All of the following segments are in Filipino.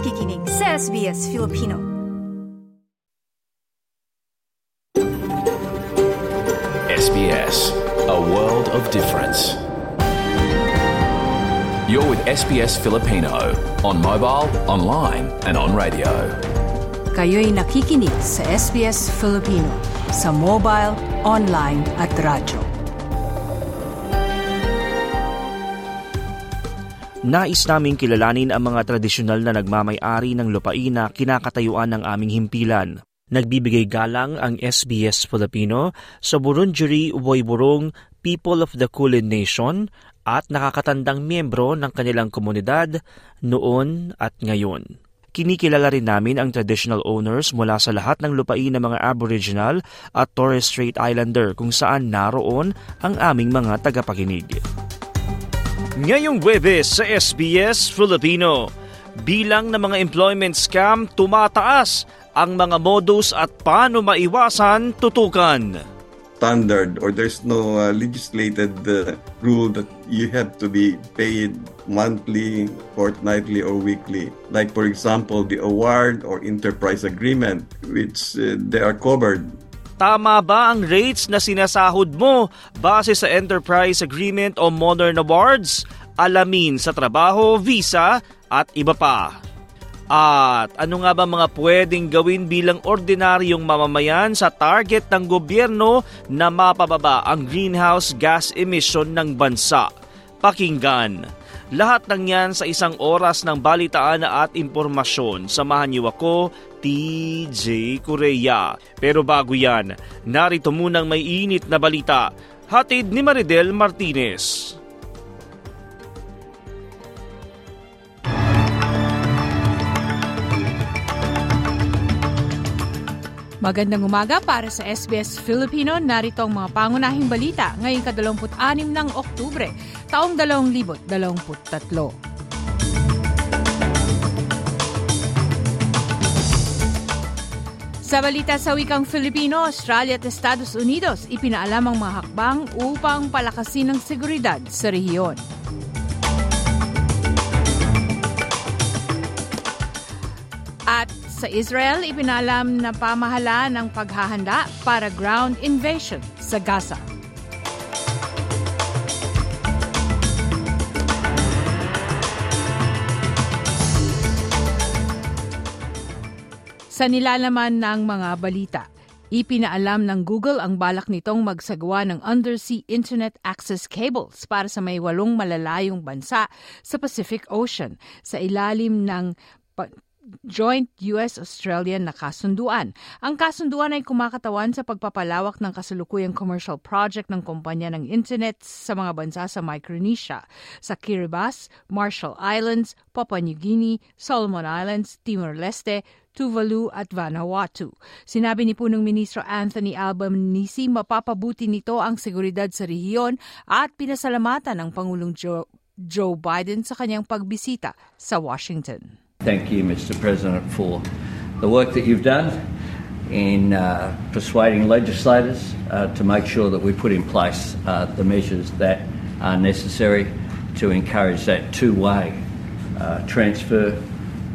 nakikinig sa SBS Filipino. SBS, a world of difference. You're with SBS Filipino on mobile, online, and on radio. Kayo'y nakikinig sa SBS Filipino sa mobile, online at radyo. Nais naming kilalanin ang mga tradisyonal na nagmamay-ari ng lupain na kinakatayuan ng aming himpilan. Nagbibigay galang ang SBS Filipino sa Burundjeri Woiburong People of the Kulin Nation at nakakatandang miyembro ng kanilang komunidad noon at ngayon. Kinikilala rin namin ang traditional owners mula sa lahat ng lupain ng mga Aboriginal at Torres Strait Islander kung saan naroon ang aming mga tagapakinig. Ngayong Webes sa SBS Filipino, bilang ng mga employment scam tumataas ang mga modus at paano maiwasan tutukan. standard or there's no uh, legislated uh, rule that you have to be paid monthly, fortnightly, or weekly. Like, for example, the award or enterprise agreement, which uh, they are covered. Tama ba ang rates na sinasahod mo base sa Enterprise Agreement o Modern Awards? Alamin sa trabaho, visa at iba pa. At ano nga ba mga pwedeng gawin bilang ordinaryong mamamayan sa target ng gobyerno na mapababa ang greenhouse gas emission ng bansa? Pakinggan. Lahat ng yan sa isang oras ng balitaan at impormasyon. Samahan niyo ako, TJ Korea. Pero bago yan, narito munang may init na balita. Hatid ni Maridel Martinez. Magandang umaga para sa SBS Filipino. Narito ang mga pangunahing balita ngayong ka-26 ng Oktubre, taong 2023. Sa balita sa wikang Filipino, Australia at Estados Unidos, ipinaalam ang mga hakbang upang palakasin ang seguridad sa rehiyon. Sa Israel, ipinalam na pamahala ng paghahanda para ground invasion sa Gaza. Sa nilalaman ng mga balita, ipinaalam ng Google ang balak nitong magsagawa ng undersea internet access cables para sa may walong malalayong bansa sa Pacific Ocean sa ilalim ng joint US-Australian na kasunduan. Ang kasunduan ay kumakatawan sa pagpapalawak ng kasalukuyang commercial project ng kumpanya ng internet sa mga bansa sa Micronesia, sa Kiribati, Marshall Islands, Papua New Guinea, Solomon Islands, Timor-Leste, Tuvalu at Vanuatu. Sinabi ni punong ministro Anthony Albanese mapapabuti nito ang seguridad sa rehiyon at pinasalamatan ng Pangulong Joe, Joe Biden sa kanyang pagbisita sa Washington. Thank you, Mr. President, for the work that you've done in uh, persuading legislators uh, to make sure that we put in place uh, the measures that are necessary to encourage that two way uh, transfer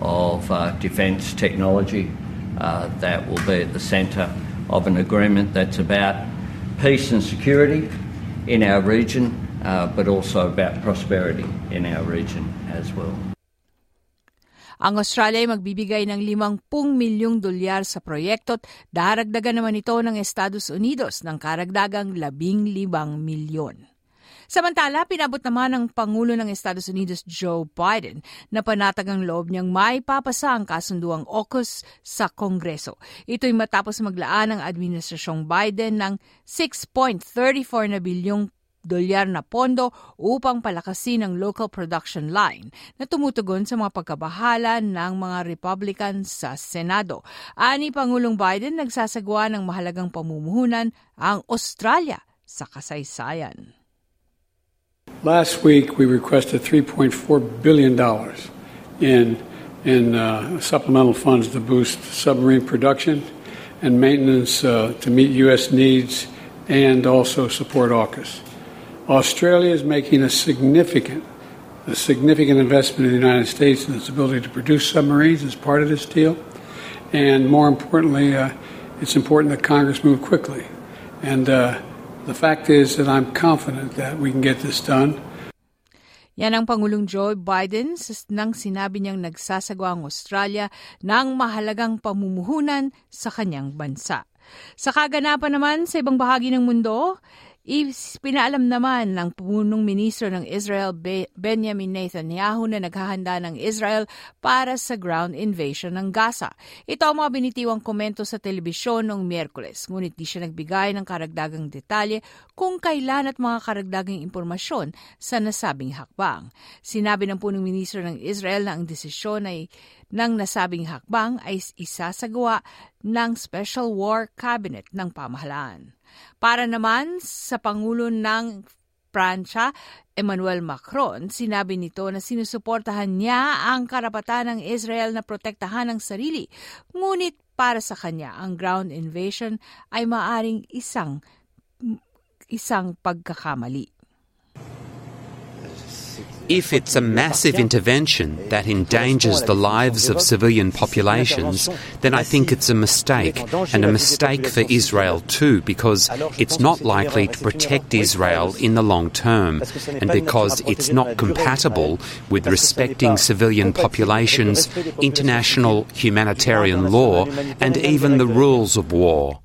of uh, defence technology uh, that will be at the centre of an agreement that's about peace and security in our region, but also about prosperity in our region as well. Ang Australia ay magbibigay ng 50 milyong dolyar sa proyekto at daragdagan naman ito ng Estados Unidos ng karagdagang 15 milyon. Samantala, pinabot naman ng Pangulo ng Estados Unidos Joe Biden na panatag ang loob niyang may papasa ang kasunduang AUKUS sa Kongreso. Ito'y matapos maglaan ng Administrasyong Biden ng 6.34 na bilyong dolyar na pondo upang palakasin ang local production line na tumutugon sa mga pagkabahala ng mga Republican sa Senado. Ani Pangulong Biden nagsasagawa ng mahalagang pamumuhunan ang Australia sa kasaysayan. Last week, we requested $3.4 billion in, in uh, supplemental funds to boost submarine production and maintenance uh, to meet U.S. needs and also support AUKUS. Australia is making a significant a significant investment in the United States and its ability to produce submarines as part of this deal. And more importantly, uh, it's important that Congress move quickly. And uh, the fact is that I'm confident that we can get this done. Yan ang Pangulong Joe Biden nang sinabi niyang nagsasagawa ang Australia ng mahalagang pamumuhunan sa kanyang bansa. Sa kaganapan naman sa ibang bahagi ng mundo, Pinaalam naman ng punong ministro ng Israel Benjamin Netanyahu na naghahanda ng Israel para sa ground invasion ng Gaza. Ito ang mga binitiwang komento sa telebisyon noong Miyerkules, ngunit di siya nagbigay ng karagdagang detalye kung kailan at mga karagdagang impormasyon sa nasabing hakbang. Sinabi ng punong ministro ng Israel na ang desisyon ay ng nasabing hakbang ay isasagawa ng Special War Cabinet ng pamahalaan. Para naman sa Pangulo ng Pransya, Emmanuel Macron, sinabi nito na sinusuportahan niya ang karapatan ng Israel na protektahan ang sarili. Ngunit para sa kanya, ang ground invasion ay maaring isang isang pagkakamali. If it's a massive intervention that endangers the lives of civilian populations, then I think it's a mistake, and a mistake for Israel too, because it's not likely to protect Israel in the long term, and because it's not compatible with respecting civilian populations, international humanitarian law, and even the rules of war.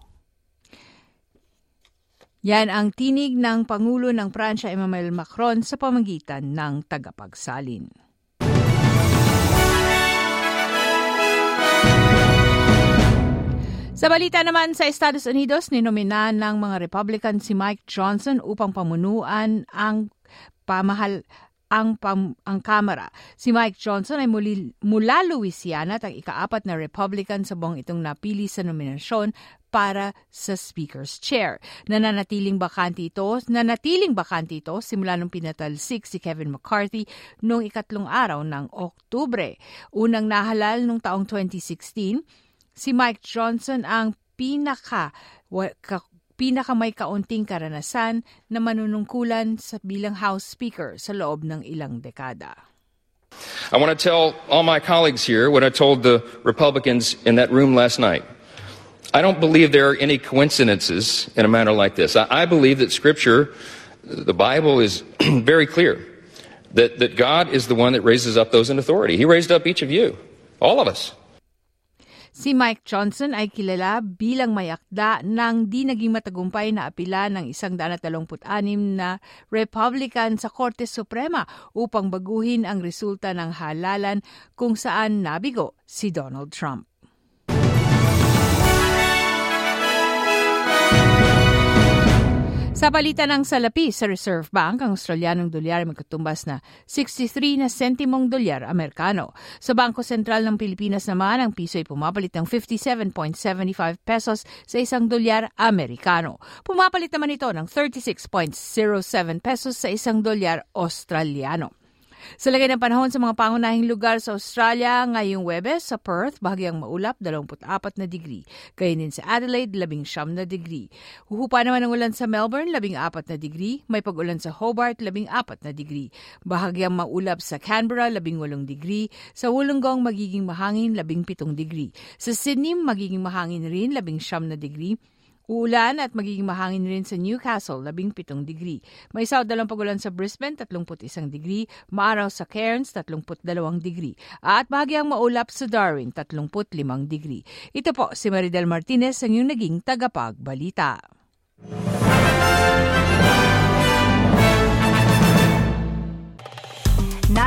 Yan ang tinig ng Pangulo ng Pransya Emmanuel Macron sa pamagitan ng tagapagsalin. Sa balita naman sa Estados Unidos, ninomina ng mga Republican si Mike Johnson upang pamunuan ang pamahal ang, pam, ang Kamara. Si Mike Johnson ay muli, mula Louisiana at ang ikaapat na Republican sa buong itong napili sa nominasyon para sa Speaker's Chair. Nananatiling bakante ito, nanatiling bakante ito simula nung pinatalsik si Kevin McCarthy noong ikatlong araw ng Oktubre. Unang nahalal noong taong 2016, si Mike Johnson ang pinaka pinakamay kaunting karanasan na manunungkulan sa bilang House Speaker sa loob ng ilang dekada. I want to tell all my colleagues here what I told the Republicans in that room last night. I don't believe there are any coincidences in a matter like this. I, I believe that Scripture, the Bible, is very clear that, that God is the one that raises up those in authority. He raised up each of you, all of us. Si Mike Johnson ay kilala bilang may akda ng di naging matagumpay na apila ng 136 na Republican sa Korte Suprema upang baguhin ang resulta ng halalan kung saan nabigo si Donald Trump. Sa balita ng salapi sa Reserve Bank, ang Australianong dolyar ay magkatumbas na 63 na sentimong dolyar Amerikano. Sa Bangko Sentral ng Pilipinas naman, ang piso ay pumapalit ng 57.75 pesos sa isang dolyar Amerikano. Pumapalit naman ito ng 36.07 pesos sa isang dolyar Australiano. Sa lagay ng panahon sa mga pangunahing lugar sa Australia, ngayong Webes sa Perth, bahagyang maulap, 24 na degree. Kainin sa Adelaide, 19 na degree. Huhupa naman ng ulan sa Melbourne, 14 na degree. May pag-ulan sa Hobart, 14 na degree. Bahagyang maulap sa Canberra, 18 degree. Sa Wollongong, magiging mahangin, 17 degree. Sa Sydney, magiging mahangin rin, 19 na degree. Uulan at magiging mahangin rin sa Newcastle, 17 degree. May south dalang pagulan sa Brisbane, 31 degree. Maaraw sa Cairns, 32 degree. At bahagyang maulap sa Darwin, 35 degree. Ito po si Maridel Martinez ang iyong naging tagapagbalita.